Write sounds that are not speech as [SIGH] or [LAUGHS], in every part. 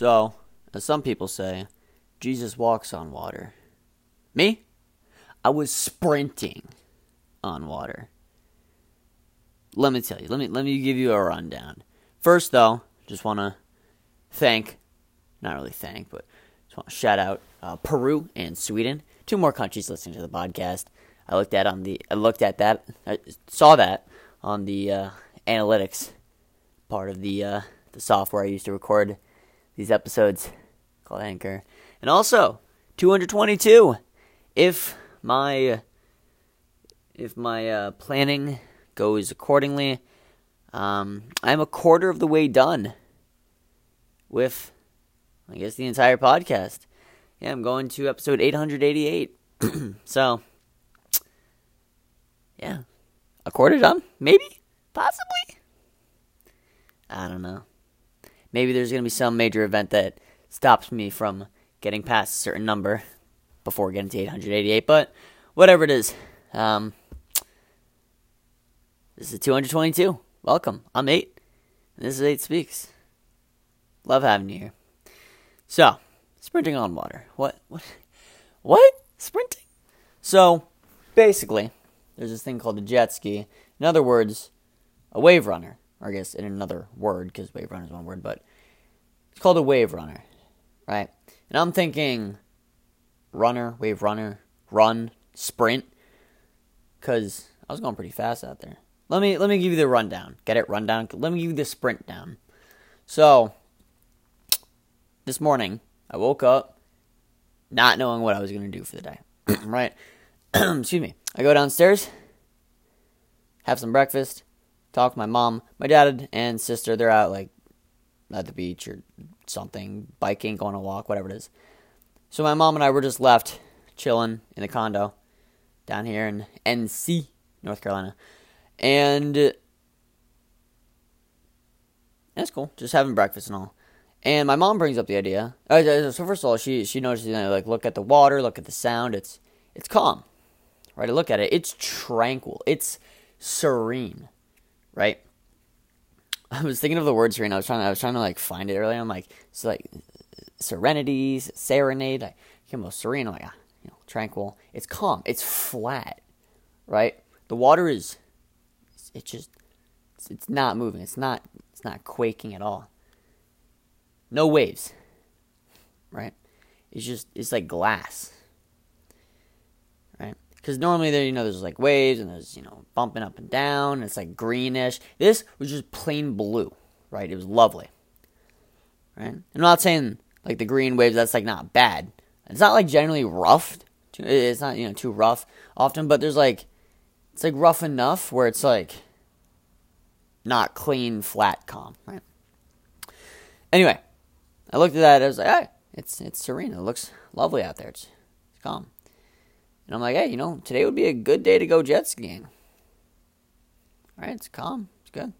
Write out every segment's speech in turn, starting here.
So, as some people say, Jesus walks on water. Me? I was sprinting on water. Let me tell you. Let me let me give you a rundown. First, though, just want to thank, not really thank, but just want to shout out uh, Peru and Sweden, two more countries listening to the podcast. I looked at on the I looked at that, I saw that on the uh, analytics part of the uh, the software I used to record these episodes called Anchor, and also 222. If my if my uh, planning goes accordingly, um, I'm a quarter of the way done with, I guess, the entire podcast. Yeah, I'm going to episode 888. [CLEARS THROAT] so, yeah, a quarter done, maybe, possibly. I don't know. Maybe there's going to be some major event that stops me from getting past a certain number before getting to 888, but whatever it is. Um, this is 222. Welcome. I'm 8, and this is 8 Speaks. Love having you here. So, sprinting on water. What? What? What? Sprinting? So, basically, there's this thing called a jet ski. In other words, a wave runner. Or I guess in another word, because wave runner is one word, but it's called a wave runner, right? And I'm thinking runner, wave runner, run, sprint, because I was going pretty fast out there. Let me let me give you the rundown. Get it rundown. Let me give you the sprint down. So this morning I woke up not knowing what I was going to do for the day. [CLEARS THROAT] right? [CLEARS THROAT] Excuse me. I go downstairs, have some breakfast, talk to my mom, my dad and sister. They're out like at the beach or something, biking, going on a walk, whatever it is. So my mom and I were just left chilling in the condo down here in NC, North Carolina. And that's cool. Just having breakfast and all. And my mom brings up the idea. Uh, so first of all, she she notices you know, like look at the water, look at the sound. It's it's calm, right? I look at it. It's tranquil. It's serene, right? [LAUGHS] I was thinking of the word serene. I was trying. I was trying to like find it earlier. I'm like, it's like serenity, serenade. I came up serene. I'm like, ah, you know, tranquil. It's calm. It's flat, right? The water is, it just, it's, it's not moving. It's not, it's not quaking at all. No waves, right? It's just, it's like glass, right? Because normally there, you know, there's like waves and there's, you know, bumping up and down. And it's like greenish. This was just plain blue, right? It was lovely, right? I'm not saying like the green waves. That's like not bad. It's not like generally rough. It's not you know too rough often, but there's like it's like rough enough where it's like not clean, flat, calm, right? Anyway, I looked at that. I was like, hey, it's it's serene. It looks lovely out there. It's, it's calm. And I'm like, hey, you know, today would be a good day to go jet skiing. All right, it's calm. It's good.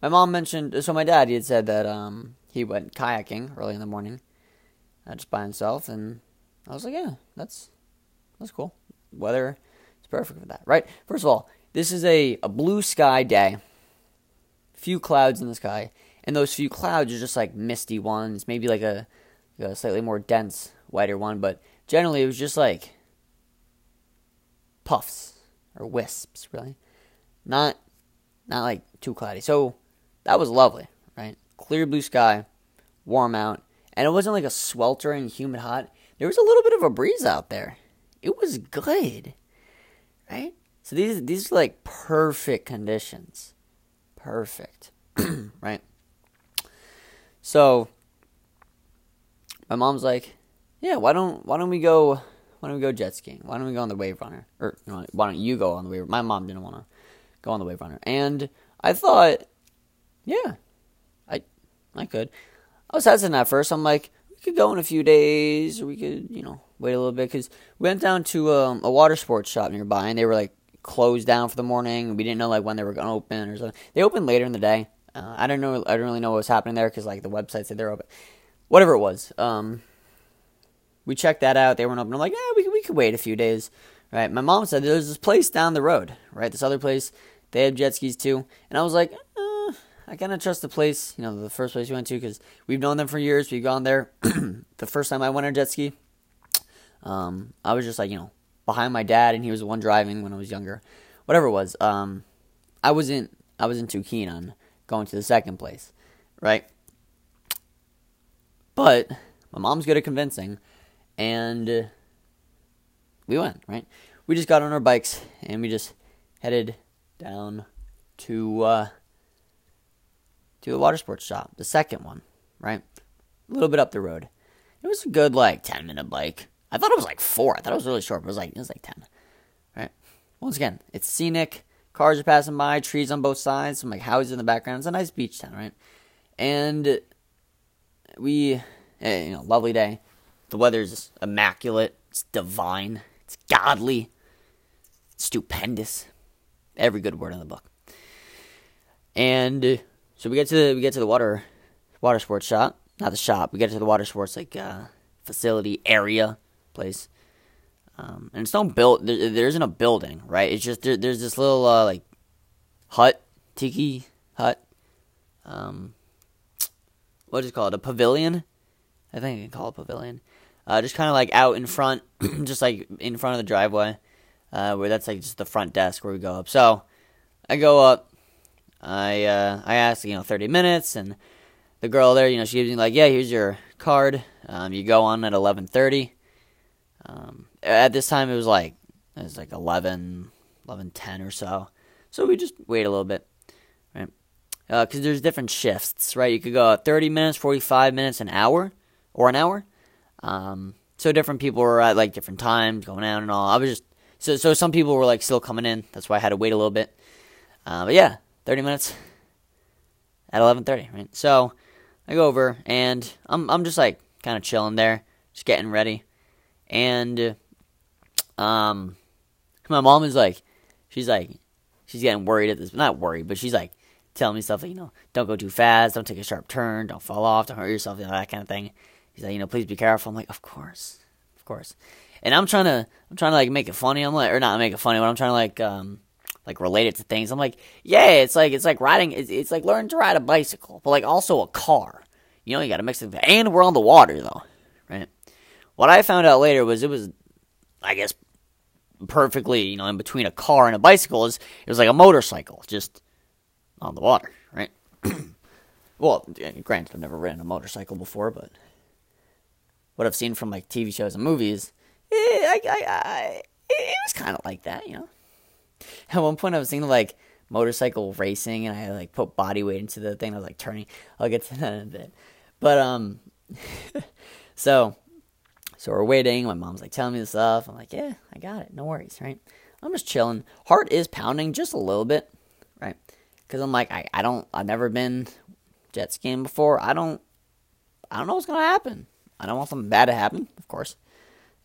My mom mentioned, so my dad, he had said that um, he went kayaking early in the morning, uh, just by himself, and I was like, yeah, that's that's cool. Weather is perfect for that, right? First of all, this is a, a blue sky day. Few clouds in the sky, and those few clouds are just like misty ones, maybe like a, a slightly more dense, whiter one, but generally it was just like puffs or wisps, really. Not not like too cloudy. So that was lovely, right? Clear blue sky, warm out, and it wasn't like a sweltering, humid hot. There was a little bit of a breeze out there. It was good, right? So these these are like perfect conditions, perfect, [CLEARS THROAT] right? So my mom's like, "Yeah, why don't why don't we go why don't we go jet skiing? Why don't we go on the Wave Runner? Or why don't you go on the Wave? My mom didn't want to go on the Wave Runner, and I thought, yeah, I I could. I was hesitant at first. I'm like, we could go in a few days, or we could, you know, wait a little bit because we went down to um, a water sports shop nearby, and they were like closed down for the morning. We didn't know like when they were going to open or something. They opened later in the day. Uh, I don't know. I don't really know what was happening there because like the website said they're open. Whatever it was. Um, we checked that out. They weren't open. I'm like, yeah, we we could wait a few days, right? My mom said there's this place down the road, right? This other place they have jet skis too, and I was like, uh, I kind of trust the place, you know, the first place we went to because we've known them for years. We've gone there. [CLEARS THROAT] the first time I went on jet ski, um, I was just like, you know, behind my dad, and he was the one driving when I was younger. Whatever it was, um, I wasn't, I wasn't too keen on going to the second place, right? But my mom's good at convincing, and we went, right? We just got on our bikes and we just headed down to uh, to the water sports shop, the second one, right? A little bit up the road. It was a good like ten minute bike. I thought it was like four. I thought it was really short, but it was like it was like ten. Right. Once again, it's scenic. Cars are passing by, trees on both sides, some like houses in the background. It's a nice beach town, right? And we, eh, you know, lovely day. The weather's immaculate. It's divine. It's godly. Stupendous. Every good word in the book. And so we get to the, we get to the water water sports shop, not the shop. We get to the water sports like uh, facility area place. Um, and it's not built. There, there isn't a building, right? It's just there, there's this little uh, like hut, tiki hut. Um, what is it called? A pavilion. I think you can call it a pavilion. Uh, just kind of like out in front, [CLEARS THROAT] just like in front of the driveway, uh, where that's like just the front desk where we go up. So I go up. I uh, I ask you know thirty minutes, and the girl there, you know, she gives me like, yeah, here's your card. Um, you go on at eleven thirty. Um, at this time, it was like it was like 11, 11, 10 or so. So we just wait a little bit, right? Because uh, there's different shifts, right? You could go 30 minutes, 45 minutes, an hour, or an hour. Um, so different people were at like different times going out and all. I was just so so some people were like still coming in. That's why I had to wait a little bit. Uh, but yeah, 30 minutes at 11:30, right? So I go over and I'm I'm just like kind of chilling there, just getting ready, and um, my mom is like, she's like, she's getting worried at this, not worried, but she's like telling me stuff like, you know, don't go too fast, don't take a sharp turn, don't fall off, don't hurt yourself, you know, that kind of thing. He's like, you know, please be careful. I'm like, of course, of course. And I'm trying to, I'm trying to like make it funny. I'm like, or not make it funny, but I'm trying to like, um, like relate it to things. I'm like, yeah, it's like it's like riding, it's, it's like learning to ride a bicycle, but like also a car. You know, you got to mix it. And we're on the water though, right? What I found out later was it was, I guess, perfectly, you know, in between a car and a bicycle is it was like a motorcycle, just on the water, right? [CLEARS THROAT] well, granted, I've never ridden a motorcycle before, but what I've seen from like TV shows and movies, eh, I, I, I, it was kind of like that, you know. At one point, I was thinking like motorcycle racing, and I like put body weight into the thing. I was like turning. I'll get to that in a bit, but um, [LAUGHS] so so we're waiting. My mom's like telling me the stuff. I'm like, yeah, I got it. No worries, right? I'm just chilling. Heart is pounding just a little bit, right? Because I'm like, I, I don't, I've never been jet skiing before. I don't, I don't know what's gonna happen. I don't want something bad to happen, of course,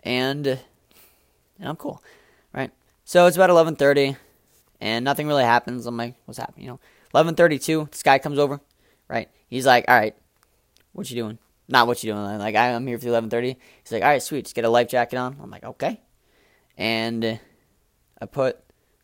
and, and I'm cool, right? So it's about 11:30, and nothing really happens. I'm like, what's happening? You know, 11:32. This guy comes over, right? He's like, all right, what you doing? Not what you doing. Like I'm here for 11:30. He's like, all right, sweet. Just get a life jacket on. I'm like, okay. And I put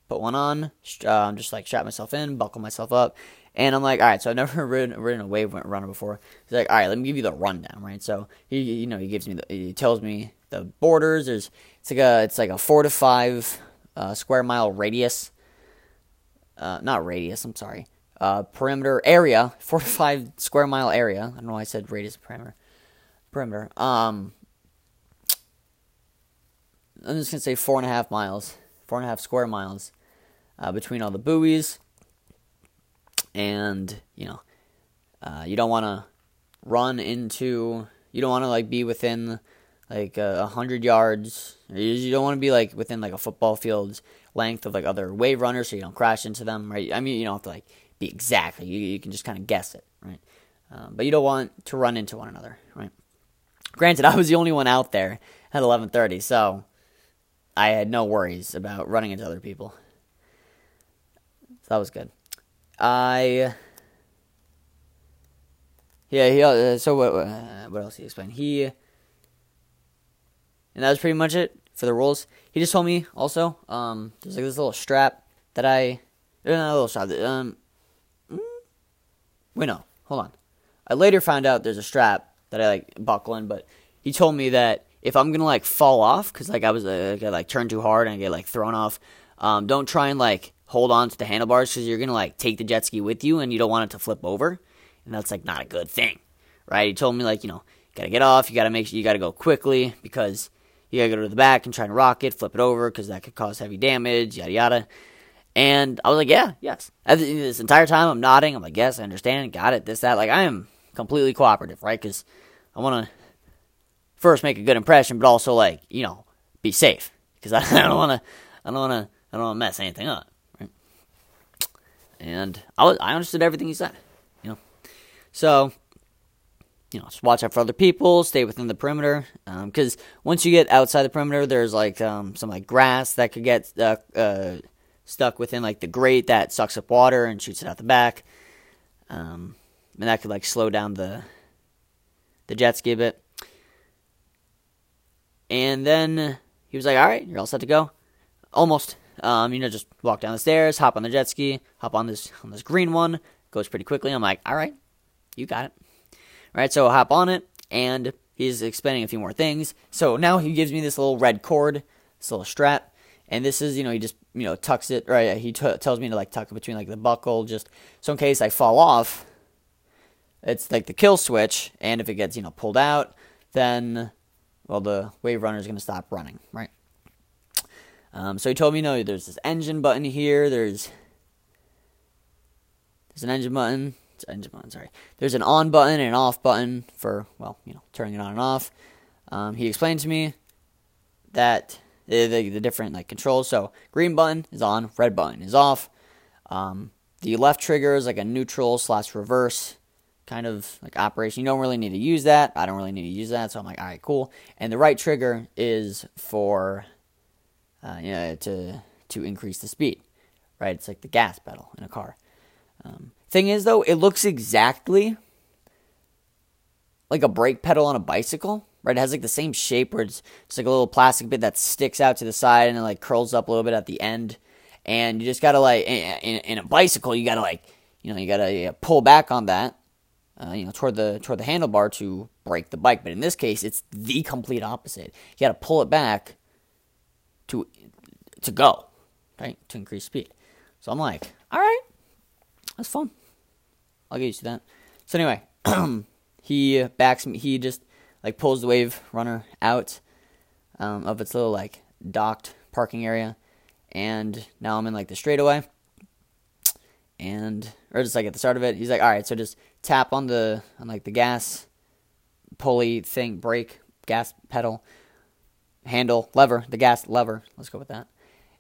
put one on. Um, just like strap myself in, buckle myself up, and I'm like, all right. So I've never [LAUGHS] ridden, ridden a wave runner before. He's like, all right, let me give you the rundown, right? So he, you know, he gives me, the, he tells me the borders. There's it's like a it's like a four to five uh, square mile radius. Uh, not radius. I'm sorry uh, perimeter area, [LAUGHS] four to five square mile area. I don't know why I said radius perimeter. Perimeter. Um, I'm just gonna say four and a half miles, four and a half square miles uh, between all the buoys, and you know, uh, you don't want to run into. You don't want to like be within like a hundred yards. You don't want to be like within like a football field's length of like other wave runners, so you don't crash into them. Right? I mean, you don't have to like be exactly. You, you can just kind of guess it, right? Um, but you don't want to run into one another, right? Granted, [LAUGHS] I was the only one out there at 11:30, so I had no worries about running into other people. So that was good. I yeah, he uh, so what uh, what else he explained? He and that was pretty much it for the rules. He just told me also um there's like this little strap that I uh, a little strap um wait, no, hold on. I later found out there's a strap that I like buckle in, but he told me that if I'm gonna like fall off, cause like I was uh, I like turned too hard and I get like thrown off, um, don't try and like hold on to the handlebars because you're gonna like take the jet ski with you and you don't want it to flip over, and that's like not a good thing, right? He told me like you know you gotta get off, you gotta make sure you gotta go quickly because you gotta go to the back and try and rock it, flip it over because that could cause heavy damage, yada yada. And I was like, yeah, yes. This entire time I'm nodding. I'm like, yes, I understand, got it, this, that. Like, I am completely cooperative, right? Because I want to first make a good impression, but also, like, you know, be safe. Because [LAUGHS] I, don't want to, I don't want to, I don't want to mess anything up? And I was, I understood everything he said, you know. So, you know, just watch out for other people, stay within the perimeter. Because um, once you get outside the perimeter, there's like um, some like grass that could get uh, uh, stuck within like the grate that sucks up water and shoots it out the back. Um, and that could like slow down the the jet ski a bit. And then he was like, "All right, you're all set to go." Almost. Um, you know, just walk down the stairs, hop on the jet ski, hop on this on this green one. Goes pretty quickly. I'm like, "All right, you got it." All right, so I hop on it, and he's explaining a few more things. So now he gives me this little red cord, this little strap, and this is, you know, he just, you know, tucks it, right? He t- tells me to, like, tuck it between, like, the buckle, just so in case I fall off, it's like the kill switch, and if it gets, you know, pulled out, then, well, the wave runner is going to stop running, right? Um, so he told me, no, there's this engine button here, there's, there's an engine button, it's engine button, sorry. There's an on button and an off button for, well, you know, turning it on and off. Um, he explained to me that the, the, the different like controls. So green button is on, red button is off. Um, the left trigger is like a neutral slash reverse kind of like operation. You don't really need to use that. I don't really need to use that, so I'm like, all right, cool. And the right trigger is for uh, you know, to to increase the speed, right? It's like the gas pedal in a car. Um, thing is, though, it looks exactly like a brake pedal on a bicycle, right? It has like the same shape where it's just like a little plastic bit that sticks out to the side and it like curls up a little bit at the end. And you just gotta like in, in a bicycle, you gotta like you know you gotta pull back on that, uh, you know toward the toward the handlebar to brake the bike. But in this case, it's the complete opposite. You gotta pull it back to to go, right? To increase speed. So I'm like, all right, that's fun. I'll get used to that. So anyway, [CLEARS THROAT] he backs me. He just like pulls the wave runner out um, of its little like docked parking area, and now I'm in like the straightaway, and or just like at the start of it, he's like, all right, so just tap on the on like the gas pulley thing, brake, gas pedal, handle, lever, the gas lever. Let's go with that,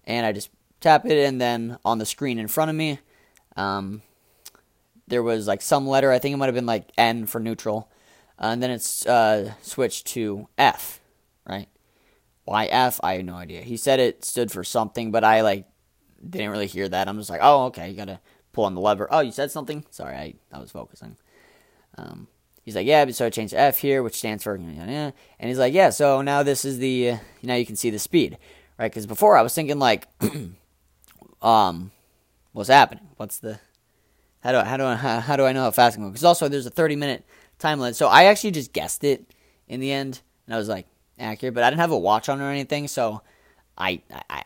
and I just tap it, and then on the screen in front of me, um, there was like some letter. I think it might have been like N for neutral uh, and then it's uh, switched to F, right? Why F? I have no idea. He said it stood for something, but I like didn't really hear that. I'm just like, oh, okay, you gotta pull on the lever. Oh, you said something? Sorry, I, I was focusing. Um, he's like, yeah, so I changed F here, which stands for, and he's like, yeah, so now this is the, now you can see the speed, right? Because before I was thinking like, [CLEARS THROAT] um, what's happening? What's the, how do I, how do I, how, how do I know how fast I'm going? Because also there's a 30 minute time limit. So I actually just guessed it in the end, and I was like accurate, but I didn't have a watch on or anything, so I I I,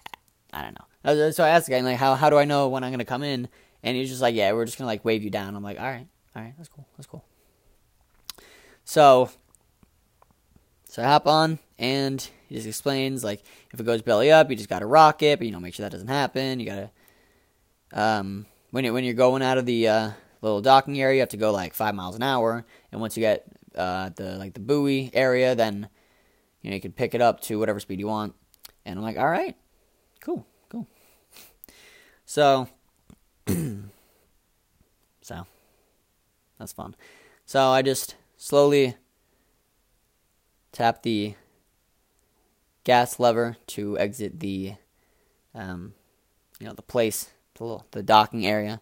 I don't know. So I asked the guy like, how how do I know when I'm gonna come in? And he's just like, yeah, we're just gonna like wave you down. I'm like, all right, all right, that's cool, that's cool. So so I hop on and he just explains like if it goes belly up, you just gotta rock it, but you know make sure that doesn't happen. You gotta um when you when you're going out of the uh, little docking area. You have to go like five miles an hour, and once you get uh, the like the buoy area, then you know you can pick it up to whatever speed you want. And I'm like, all right, cool, cool. [LAUGHS] So, [CLEARS THROAT] so that's fun. So I just slowly tap the gas lever to exit the, um, you know, the place, the little, the docking area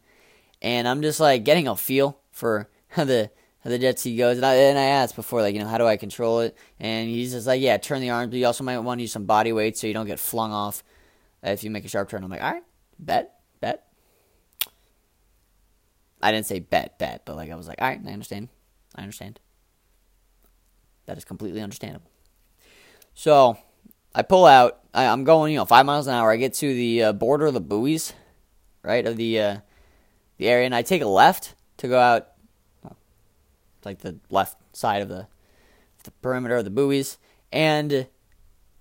and I'm just like getting a feel for [LAUGHS] how the how the jet ski goes. And I, and I asked before, like, you know, how do I control it? And he's just like, yeah, turn the arms, but you also might want to use some body weight so you don't get flung off if you make a sharp turn. I'm like, all right, bet, bet. I didn't say bet, bet, but like I was like, all right, I understand. I understand. That is completely understandable. So I pull out. I, am going, you know, five miles an hour. I get to the uh, border of the buoys, right of the uh, the area, and I take a left to go out, like the left side of the the perimeter of the buoys. And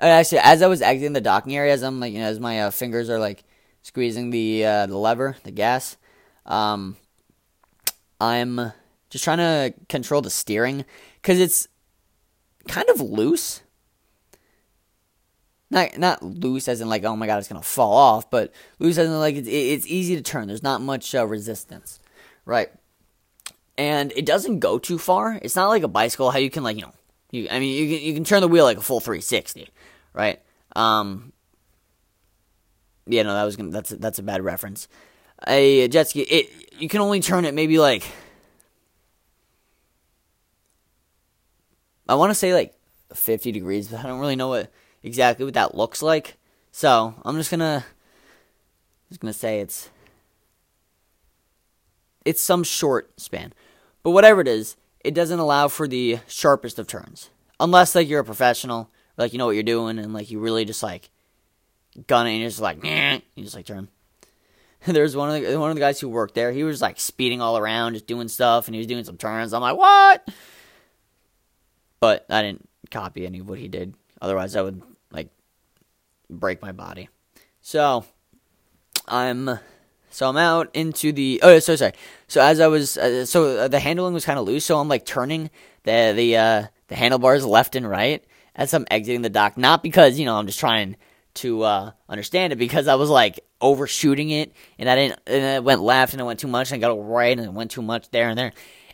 actually, as I was exiting the docking area, as I'm like, you know, as my uh, fingers are like squeezing the uh, the lever, the gas, um, I'm just trying to control the steering because it's kind of loose. Not not loose as in like oh my god it's gonna fall off, but loose as in like it's it's easy to turn. There's not much uh, resistance, right? And it doesn't go too far. It's not like a bicycle how you can like you know you I mean you can you can turn the wheel like a full 360, right? Um, yeah, no, that was gonna that's a, that's a bad reference. A jet ski, it you can only turn it maybe like I want to say like 50 degrees, but I don't really know what exactly what that looks like. So I'm just gonna just gonna say it's it's some short span, but whatever it is, it doesn't allow for the sharpest of turns, unless like you're a professional, like you know what you're doing, and like you really just like gun it and you're just like you just like turn. [LAUGHS] There's one of the one of the guys who worked there. He was like speeding all around, just doing stuff, and he was doing some turns. I'm like, what? But I didn't copy any of what he did. Otherwise, I would like break my body. So I'm so I'm out into the oh so sorry. So as I was uh, so uh, the handling was kind of loose. So I'm like turning the the uh, the handlebars left and right as I'm exiting the dock. Not because you know I'm just trying to uh, understand it because I was like overshooting it and I didn't and it went left and it went too much and I got right and it went too much there and there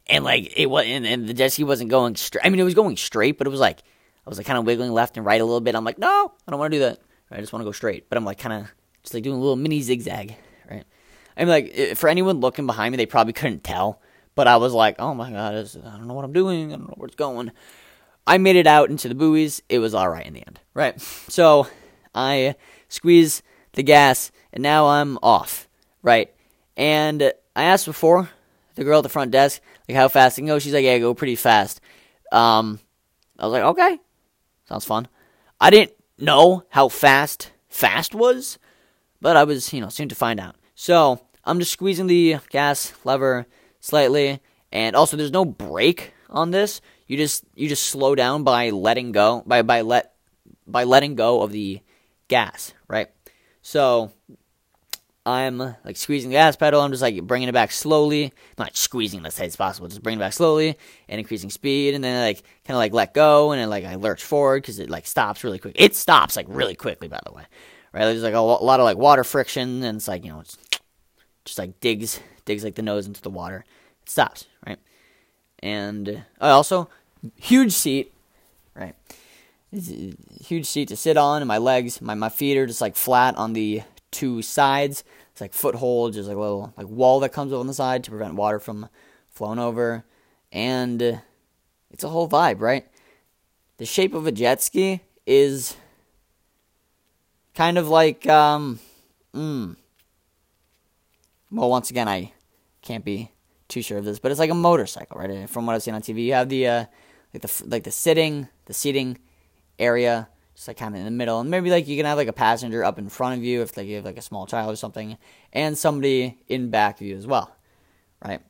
and like it was and, and the jet ski wasn't going straight. I mean it was going straight, but it was like I was like kind of wiggling left and right a little bit. I'm like, no, I don't want to do that. I just want to go straight. But I'm like kind of just like doing a little mini zigzag, right? I mean, like for anyone looking behind me, they probably couldn't tell. But I was like, oh my god, I don't know what I'm doing. I don't know where it's going. I made it out into the buoys. It was all right in the end, right? So I squeeze the gas, and now I'm off, right? And I asked before the girl at the front desk, like how fast I can go. She's like, yeah, go pretty fast. Um, I was like, okay, Sounds fun. I didn't know how fast fast was, but I was, you know, soon to find out. So I'm just squeezing the gas lever slightly, and also there's no brake on this. You just you just slow down by letting go by by let by letting go of the gas, right? So I'm like squeezing the gas pedal. I'm just like bringing it back slowly, not squeezing as tight as possible, just bringing it back slowly and increasing speed, and then like kind of like let go, and then like I lurch forward because it like stops really quick. It stops like really quickly, by the way. Right? There's like a, lot of like water friction, and it's like you know, it's just like digs digs like the nose into the water. It stops, right? And uh, also huge seat, right? Huge seat to sit on, and my legs, my my feet are just like flat on the two sides. It's like footholds. just like a little like wall that comes up on the side to prevent water from flowing over, and it's a whole vibe, right? The shape of a jet ski is kind of like um, mm. Well, once again, I can't be too sure of this, but it's like a motorcycle, right? From what I've seen on TV, you have the uh, like the like the sitting, the seating area just like kind of in the middle, and maybe like you can have like a passenger up in front of you if like you have like a small child or something, and somebody in back of you as well, right?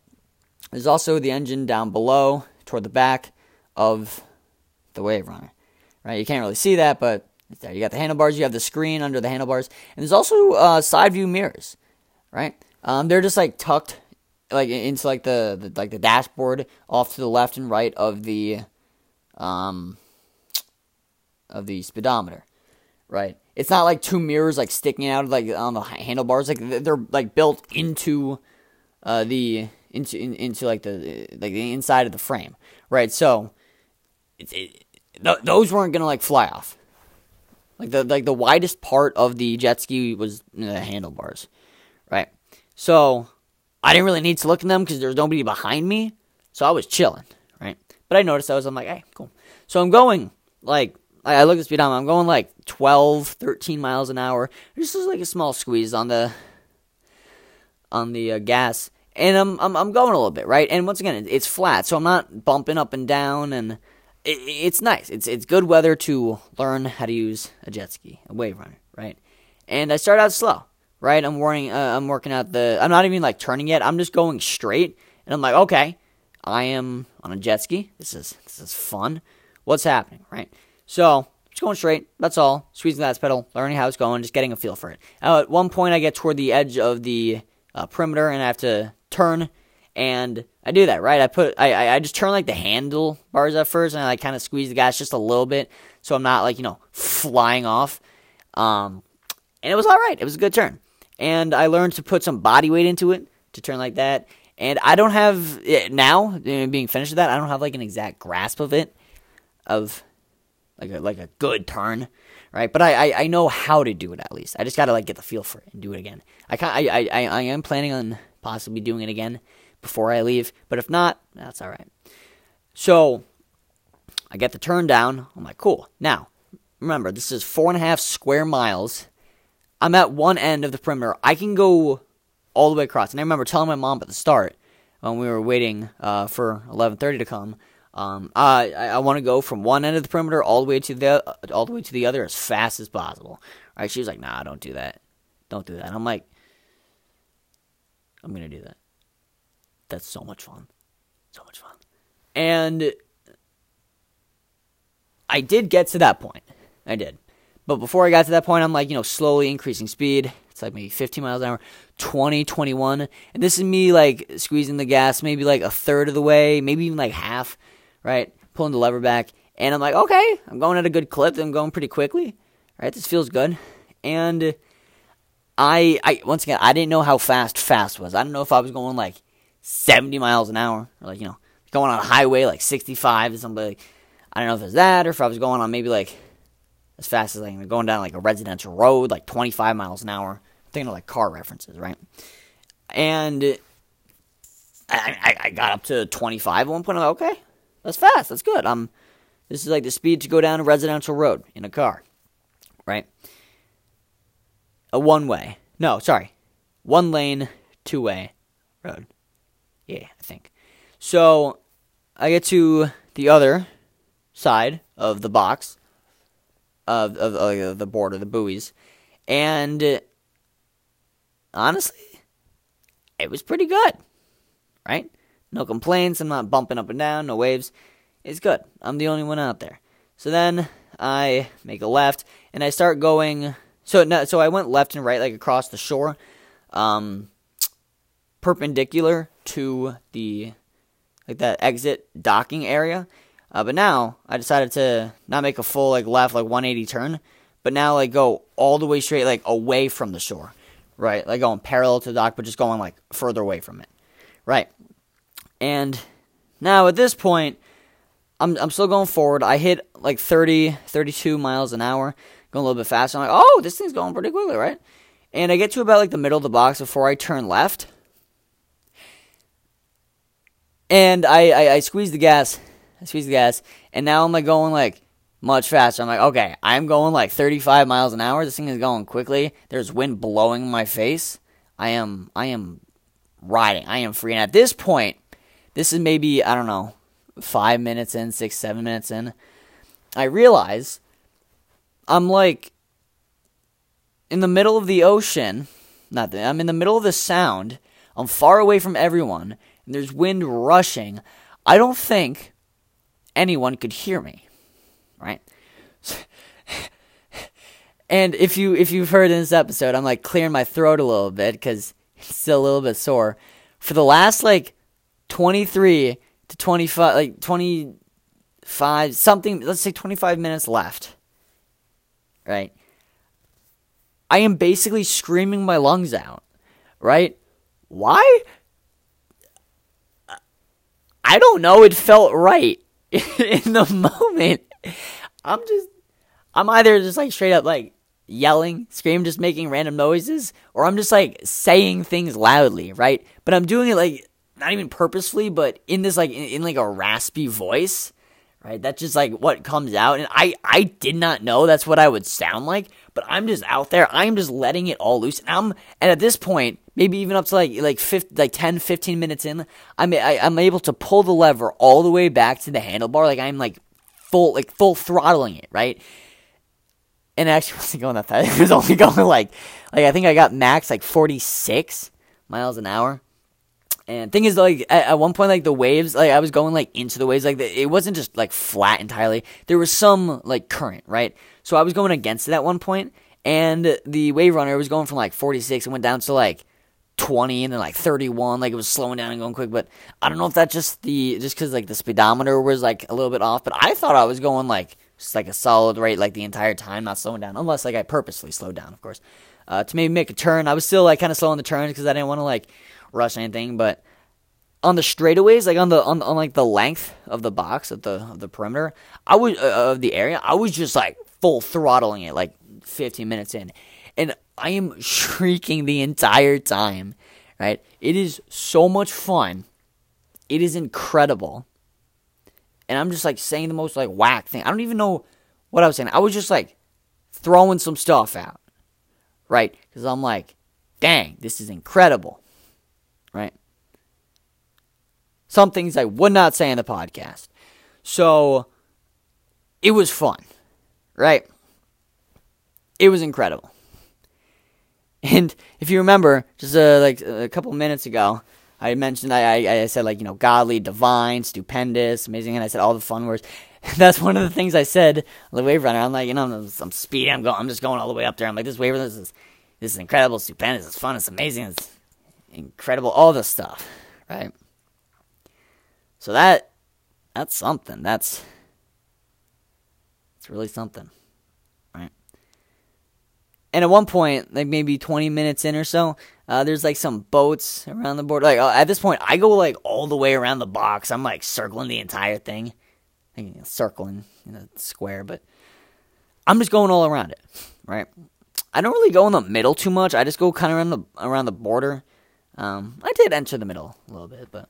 There's also the engine down below toward the back of the Wave Runner, right? You can't really see that, but there. You got the handlebars, you have the screen under the handlebars, and there's also uh, side view mirrors, right? Um, they're just like tucked like into like the, the like the dashboard off to the left and right of the um of the speedometer, right? It's not like two mirrors like sticking out like on the handlebars. Like they're like built into uh, the into in, into like the like the inside of the frame, right? So it, it, th- those weren't gonna like fly off. Like the like the widest part of the jet ski was the handlebars, right? So I didn't really need to look at them because there was nobody behind me, so I was chilling, right? But I noticed I was I'm like, hey, cool. So I'm going like I, look at the speedometer. I'm going like 12, 13 miles an hour. This is like a small squeeze on the on the uh, gas, and I'm, I'm I'm going a little bit right. And once again, it's flat, so I'm not bumping up and down, and it, it's nice. It's it's good weather to learn how to use a jet ski, a wave runner, right? And I start out slow, right? I'm working uh, I'm working out the. I'm not even like turning yet. I'm just going straight, and I'm like, okay, I am on a jet ski. This is this is fun. What's happening, right? So just going straight. That's all. Squeezing the gas pedal, learning how it's going, just getting a feel for it. Uh, at one point, I get toward the edge of the uh, perimeter, and I have to turn, and I do that right. I put I I just turn like the handlebars at first, and I like kind of squeeze the gas just a little bit, so I'm not like you know flying off. Um, and it was all right. It was a good turn, and I learned to put some body weight into it to turn like that. And I don't have now being finished with that. I don't have like an exact grasp of it, of like a like a good turn, right? But I, I, I know how to do it at least. I just gotta like get the feel for it and do it again. I can I, I I am planning on possibly doing it again before I leave, but if not, that's all right. So I get the turn down. I'm like, cool. Now remember, this is four and a half square miles. I'm at one end of the perimeter. I can go all the way across. And I remember telling my mom at the start when we were waiting uh, for 11:30 to come. Um, I, I want to go from one end of the perimeter all the way to the all the way to the other as fast as possible. Right? She was like, "Nah, don't do that. Don't do that." And I'm like, "I'm gonna do that. That's so much fun, so much fun." And I did get to that point. I did, but before I got to that point, I'm like, you know, slowly increasing speed. It's like maybe 15 miles an hour, 20, 21, and this is me like squeezing the gas maybe like a third of the way, maybe even like half right? Pulling the lever back. And I'm like, okay, I'm going at a good clip. I'm going pretty quickly, right? This feels good. And I, I once again, I didn't know how fast fast was. I don't know if I was going like 70 miles an hour or like, you know, going on a highway like 65 or something. Like, I don't know if it's that or if I was going on maybe like as fast as I like going down like a residential road, like 25 miles an hour. I'm thinking of like car references, right? And I, I, I got up to 25 at one point. I'm like, okay, that's fast. That's good. Um, this is like the speed to go down a residential road in a car, right? A one way. No, sorry, one lane, two way road. Yeah, I think. So I get to the other side of the box of of, of the board of the buoys, and honestly, it was pretty good, right? No complaints. I'm not bumping up and down. No waves. It's good. I'm the only one out there. So then I make a left and I start going. So no, so I went left and right like across the shore, um, perpendicular to the like that exit docking area. Uh, but now I decided to not make a full like left like 180 turn, but now like go all the way straight like away from the shore, right? Like going parallel to the dock, but just going like further away from it, right? And now at this point, I'm I'm still going forward. I hit like 30, 32 miles an hour, going a little bit faster. I'm like, oh, this thing's going pretty quickly, right? And I get to about like the middle of the box before I turn left. And I, I, I squeeze the gas. I squeeze the gas. And now I'm like going like much faster. I'm like, okay, I'm going like 35 miles an hour. This thing is going quickly. There's wind blowing my face. I am I am riding. I am free. And at this point, this is maybe, I don't know, five minutes in, six, seven minutes in. I realize I'm like in the middle of the ocean. Not I'm in the middle of the sound. I'm far away from everyone, and there's wind rushing. I don't think anyone could hear me, right? [LAUGHS] and if you if you've heard in this episode, I'm like clearing my throat a little bit because it's still a little bit sore. For the last like 23 to 25, like 25, something, let's say 25 minutes left. Right? I am basically screaming my lungs out. Right? Why? I don't know. It felt right [LAUGHS] in the moment. I'm just, I'm either just like straight up like yelling, scream, just making random noises, or I'm just like saying things loudly, right? But I'm doing it like not even purposefully, but in this like in, in, like a raspy voice, right? That's just like what comes out, and I I did not know that's what I would sound like, but I'm just out there. I'm just letting it all loose, and I'm and at this point, maybe even up to like like 50, like 10, 15 minutes in, I'm I, I'm able to pull the lever all the way back to the handlebar, like I'm like full like full throttling it, right? And it actually [LAUGHS] wasn't going that fast. [LAUGHS] It was only going like like I think I got max like 46 miles an hour. And thing is, like at, at, one point, like the waves, like I was going like into the waves, like the, it wasn't just like flat entirely. There was some like current, right? So I was going against it at one point, and the wave runner was going from like 46 and went down to like 20 and then like 31 like it was slowing down and going quick but i don't know if that's just the just because like the speedometer was like a little bit off but i thought i was going like just like a solid rate like the entire time not slowing down unless like i purposely slowed down of course uh, to maybe make a turn i was still like kind of slowing the turns because i didn't want to like rush anything but on the straightaways like on the on, on like the length of the box of the of the perimeter i was uh, of the area i was just like full throttling it like 15 minutes in and I am [LAUGHS] shrieking the entire time, right? It is so much fun. It is incredible. And I'm just like saying the most like whack thing. I don't even know what I was saying. I was just like throwing some stuff out, right? Because I'm like, dang, this is incredible, right? Some things I would not say in the podcast. So it was fun, right? It was incredible. And if you remember, just uh, like a couple minutes ago, I mentioned I, I, said like you know godly, divine, stupendous, amazing, and I said all the fun words. [LAUGHS] That's one of the things I said on the wave runner. I'm like you know I'm, I'm speeding. I'm going. I'm just going all the way up there. I'm like this wave runner this is this is incredible, stupendous, it's fun, it's amazing, it's incredible, all this stuff, right? So that that's something. That's it's really something. Right? And at one point, like maybe 20 minutes in or so, uh, there's like some boats around the board. Like uh, at this point, I go like all the way around the box. I'm like circling the entire thing, circling in a square, but I'm just going all around it, right? I don't really go in the middle too much. I just go kind of around the around the border. Um, I did enter the middle a little bit, but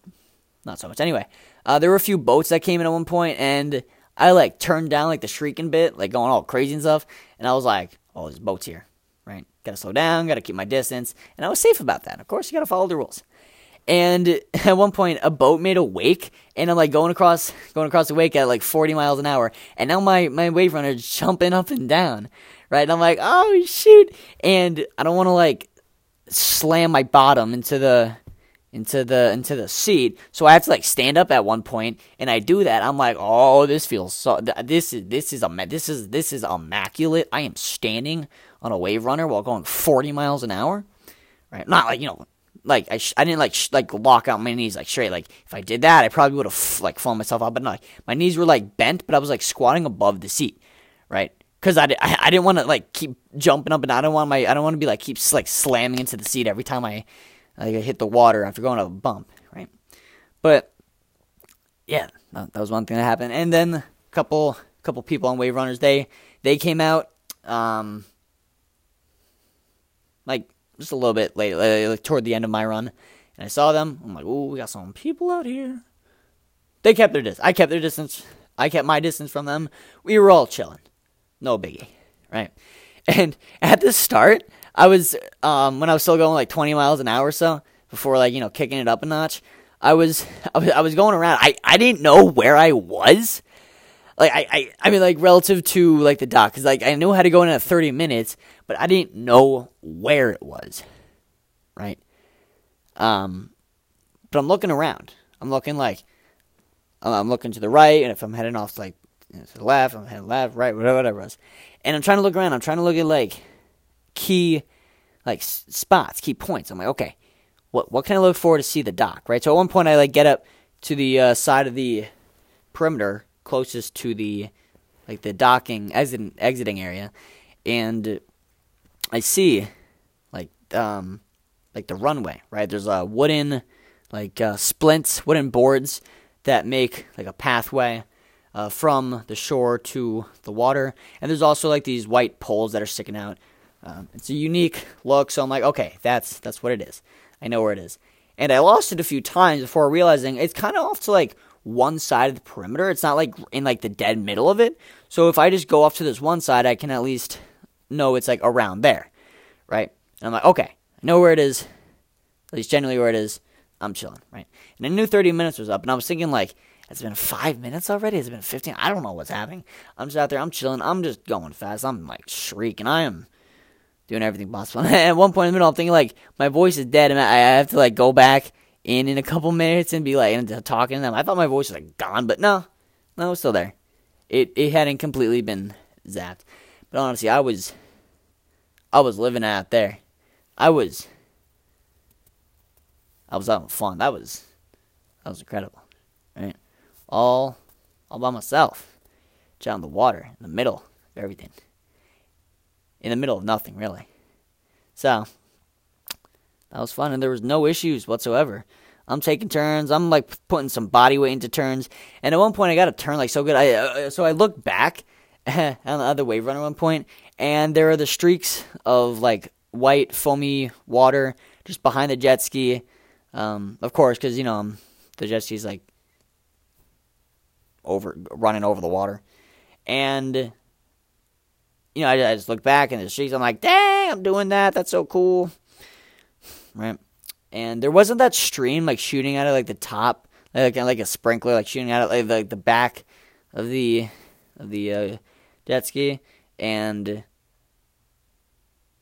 not so much. Anyway, uh, there were a few boats that came in at one point, and I like turned down like the shrieking bit, like going all crazy and stuff, and I was like, "Oh, there's boats here." right? Got to slow down, got to keep my distance, and I was safe about that. Of course, you got to follow the rules. And [LAUGHS] at one point, a boat made a wake, and I'm like going across, going across the wake at like 40 miles an hour, and now my my wave runner is jumping up and down, right? And I'm like, oh shoot! And I don't want to like slam my bottom into the into the into the seat. So I have to like stand up at one point, and I do that. I'm like, oh, this feels so. This is this is a this is this is immaculate. I am standing on a wave runner while going 40 miles an hour, right? Not like, you know, like I, sh- I didn't like sh- like lock out my knees like straight. Like if I did that, I probably would have f- like fallen myself out. But no, like, my knees were like bent, but I was like squatting above the seat, right? Because I, I, I didn't want to like keep jumping up and I don't want my I don't want to be like keep like slamming into the seat every time I like hit the water after going up a bump, right? But yeah, that, was one thing that happened. And then a couple couple people on wave runners they they came out. Um, like just a little bit late, like, toward the end of my run, and I saw them. I'm like, "Ooh, we got some people out here." They kept their distance. I kept their distance. I kept my distance from them. We were all chilling, no biggie, right? [LAUGHS] And at the start, I was um, when I was still going like 20 miles an hour or so before like you know kicking it up a notch. I was [LAUGHS] I was, I was going around. I, I didn't know where I was like I, I, I mean like relative to like the dock because like I knew how to go in at 30 minutes but I didn't know where it was right um but I'm looking around I'm looking like I'm looking to the right and if I'm heading off like you know, to the left I'm heading left right whatever whatever it was. And I'm trying to look around I'm trying to look at like key like spots key points. I'm like okay what what can I look for to see the dock right? So at one point I like get up to the uh, side of the perimeter closest to the like the docking exit, exiting area, and I see like um like the runway right. There's a wooden like uh, splints, wooden boards that make like a pathway uh, from the shore to the water, and there's also like these white poles that are sticking out. Um, it's a unique look, so I'm like, okay, that's that's what it is. I know where it is, and I lost it a few times before realizing it's kind of off to like one side of the perimeter. It's not like in like the dead middle of it. So if I just go off to this one side, I can at least know it's like around there, right? And I'm like, okay, I know where it is. at least generally where it is, I'm chilling, right? And I knew 30 minutes was up, and I was thinking like, it's been five minutes already. It's been 15. I don't know what's happening. I'm just out there. I'm chilling. I'm just going fast. I'm like shrieking. I am doing everything possible. [LAUGHS] At one point in the middle, I'm thinking like my voice is dead, and I have to like go back in in a couple minutes and be like and talking to them. I thought my voice was like gone, but no, no, it was still there. It it hadn't completely been zapped. But honestly, I was I was living out there. I was I was having fun. That was that was incredible. Right? All all by myself. Down the water, in the middle of everything. In the middle of nothing really. So that was fun and there was no issues whatsoever. I'm taking turns. I'm like putting some body weight into turns. And at one point, I got a turn like so good. I uh, so I look back [LAUGHS] on the other wave runner one point, and there are the streaks of like white foamy water just behind the jet ski. Um, of course, because you know the jet ski's like over running over the water, and you know I, I just look back and the streaks. I'm like, dang, I'm doing that. That's so cool, right? And there wasn't that stream like shooting out of like the top, like like a sprinkler, like shooting out of like, like the back of the of the uh, jet ski, and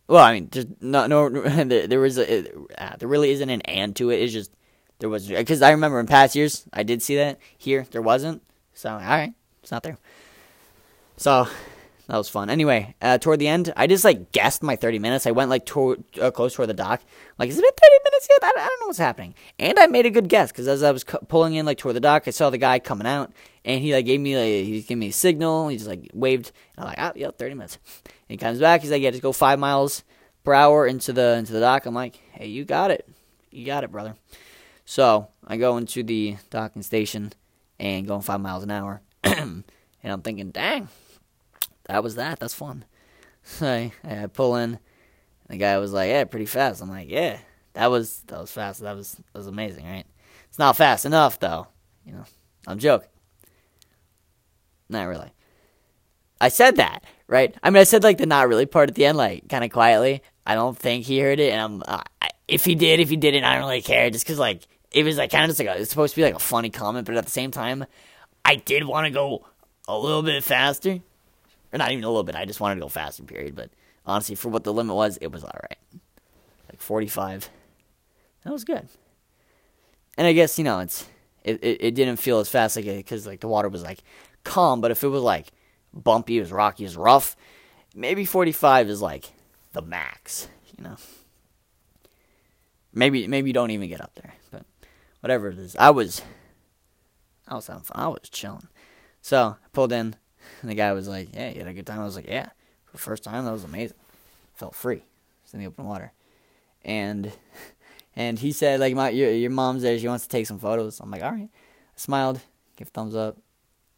well, I mean, just no, no, [LAUGHS] there, was a, uh, there really isn't an and to it. It's just there was because I remember in past years I did see that here there wasn't. So all right, it's not there. So that was fun. Anyway, uh, toward the end, I just like guessed my 30 minutes. I went like toward, uh, close toward the dock. Like, is it been 30 minutes yet? I, I don't know what's happening. And I made a good guess because as I was cu- pulling in like toward the dock, I saw the guy coming out, and he like gave me like he gave me a signal. He just like waved. I'm like, oh, yeah, 30 minutes. And he comes back. He's like, yeah, just go five miles per hour into the into the dock. I'm like, hey, you got it, you got it, brother. So I go into the docking station and going five miles an hour, [CLEARS THROAT] and I'm thinking, dang that was that. That's fun. [LAUGHS] So I, I pull in. the guy was like, "Yeah, pretty fast." I'm like, "Yeah, that was that was fast. That was that was amazing, right?" It's not fast enough though. You know, I'm joking. Not really. I said that, right? I mean, I said like the not really part at the end, like kind of quietly. I don't think he heard it, and I'm uh, if he did, if he didn't, I don't really care. Just because like it was like kind of just like a, it's supposed to be like a funny comment, but at the same time, I did want to go a little bit faster or not even a little bit. I just wanted to go faster, period. But honestly, for what the limit was, it was all right. Like 45. That was good. And I guess, you know, it's it, it, it didn't feel as fast like because like the water was like calm, but if it was like bumpy, it was rocky, it was rough, maybe 45 is like the max, you know. Maybe maybe you don't even get up there, but whatever it is. I was I was having fun. I was chilling. So I pulled in and the guy was like, "Yeah, you had a good time." I was like, "Yeah, for the first time, that was amazing. Felt free, just in the open water." And and he said, "Like my your your mom's there. She wants to take some photos." I'm like, "All right." I smiled, give thumbs up,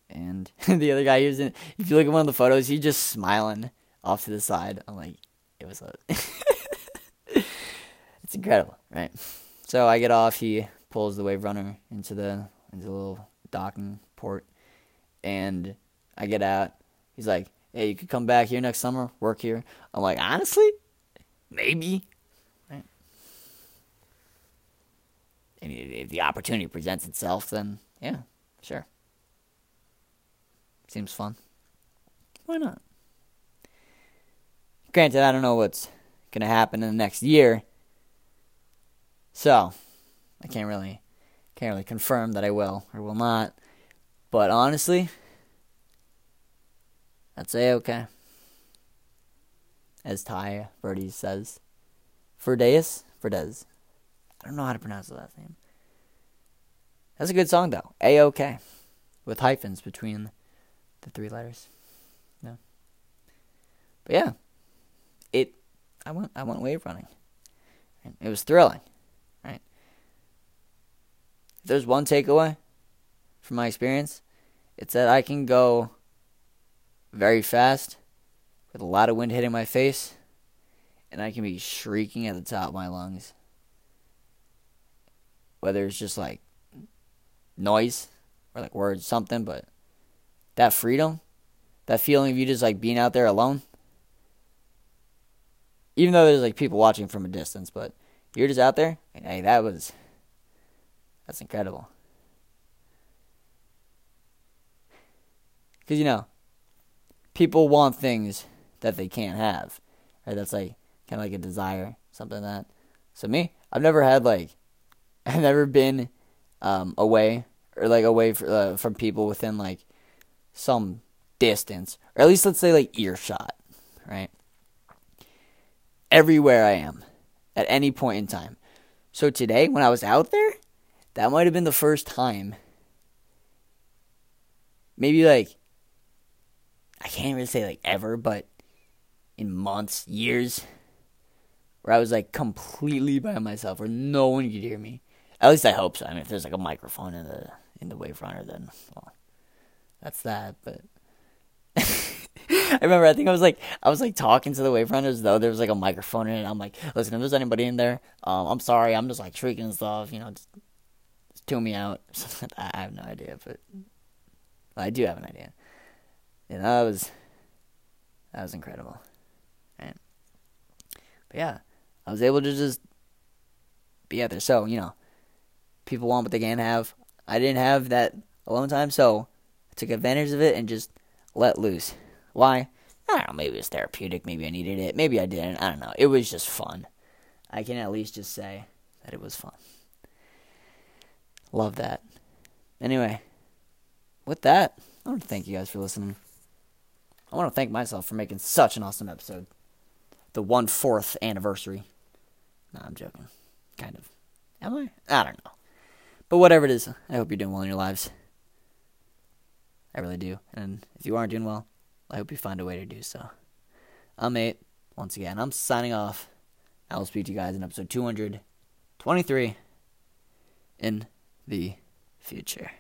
and [LAUGHS] the other guy, he was in. If you look at one of the photos, he's just smiling off to the side. I'm like, it was [LAUGHS] it's incredible, right? So I get off. He pulls the wave runner into the into the little docking port, and I get out. He's like, hey, you could come back here next summer, work here. I'm like, honestly, maybe. Right. And if the opportunity presents itself, then yeah, sure. Seems fun. Why not? Granted, I don't know what's going to happen in the next year. So, I can't really can't really confirm that I will or will not. But honestly, I'd say okay. As Tai Birdie says. Verdeus? Verdez. I don't know how to pronounce the last name. That's a good song though. A okay. With hyphens between the three letters. Yeah. But yeah. It I went I went wave running. And It was thrilling. There's one takeaway from my experience, it's that I can go very fast with a lot of wind hitting my face, and I can be shrieking at the top of my lungs. Whether it's just like noise or like words, something, but that freedom, that feeling of you just like being out there alone, even though there's like people watching from a distance, but You're just out there. Hey, that was that's incredible. Because you know, people want things that they can't have, right? That's like kind of like a desire, something like that. So me, I've never had like, [LAUGHS] I've never been um, away or like away for, uh, from people within like some distance, or at least let's say like earshot, right? Everywhere I am, at any point in time. So today, when I was out there, that might have been the first time. Maybe like, I can't really say like ever, but in months, years, where I was like completely by myself, where no one could hear me. At least I hope so. I mean, if there's like a microphone in the in the Wave-Runner, then well, that's that. But [LAUGHS] I remember, I think I was like, I was like talking to the Wave-Runners though there was like a microphone in it. I'm like, listen, if there's anybody in there, um, I'm sorry, I'm just like shrieking and stuff, you know, just, tune me out. [LAUGHS] I have no idea, but well, I do have an idea. Yeah, that was that was incredible. Right? But yeah, I was able to just be out there. So you know, people want what they can't have. I didn't have that alone time, so I took advantage of it and just let loose. Why? I don't know. Maybe it was therapeutic. Maybe I needed it. Maybe I didn't. I don't know. It was just fun. I can at least just say that it was fun. Love that. Anyway, with that, I want to thank you guys for listening. I want to thank myself for making such an awesome episode. The one fourth anniversary. No, I'm joking. Kind of. Am I? I don't know. But whatever it is, I hope you're doing well in your lives. I really do. And if you aren't doing well, I hope you find a way to do so. I'm 8. Once again, I'm signing off. I will speak to you guys in episode 223 in the future.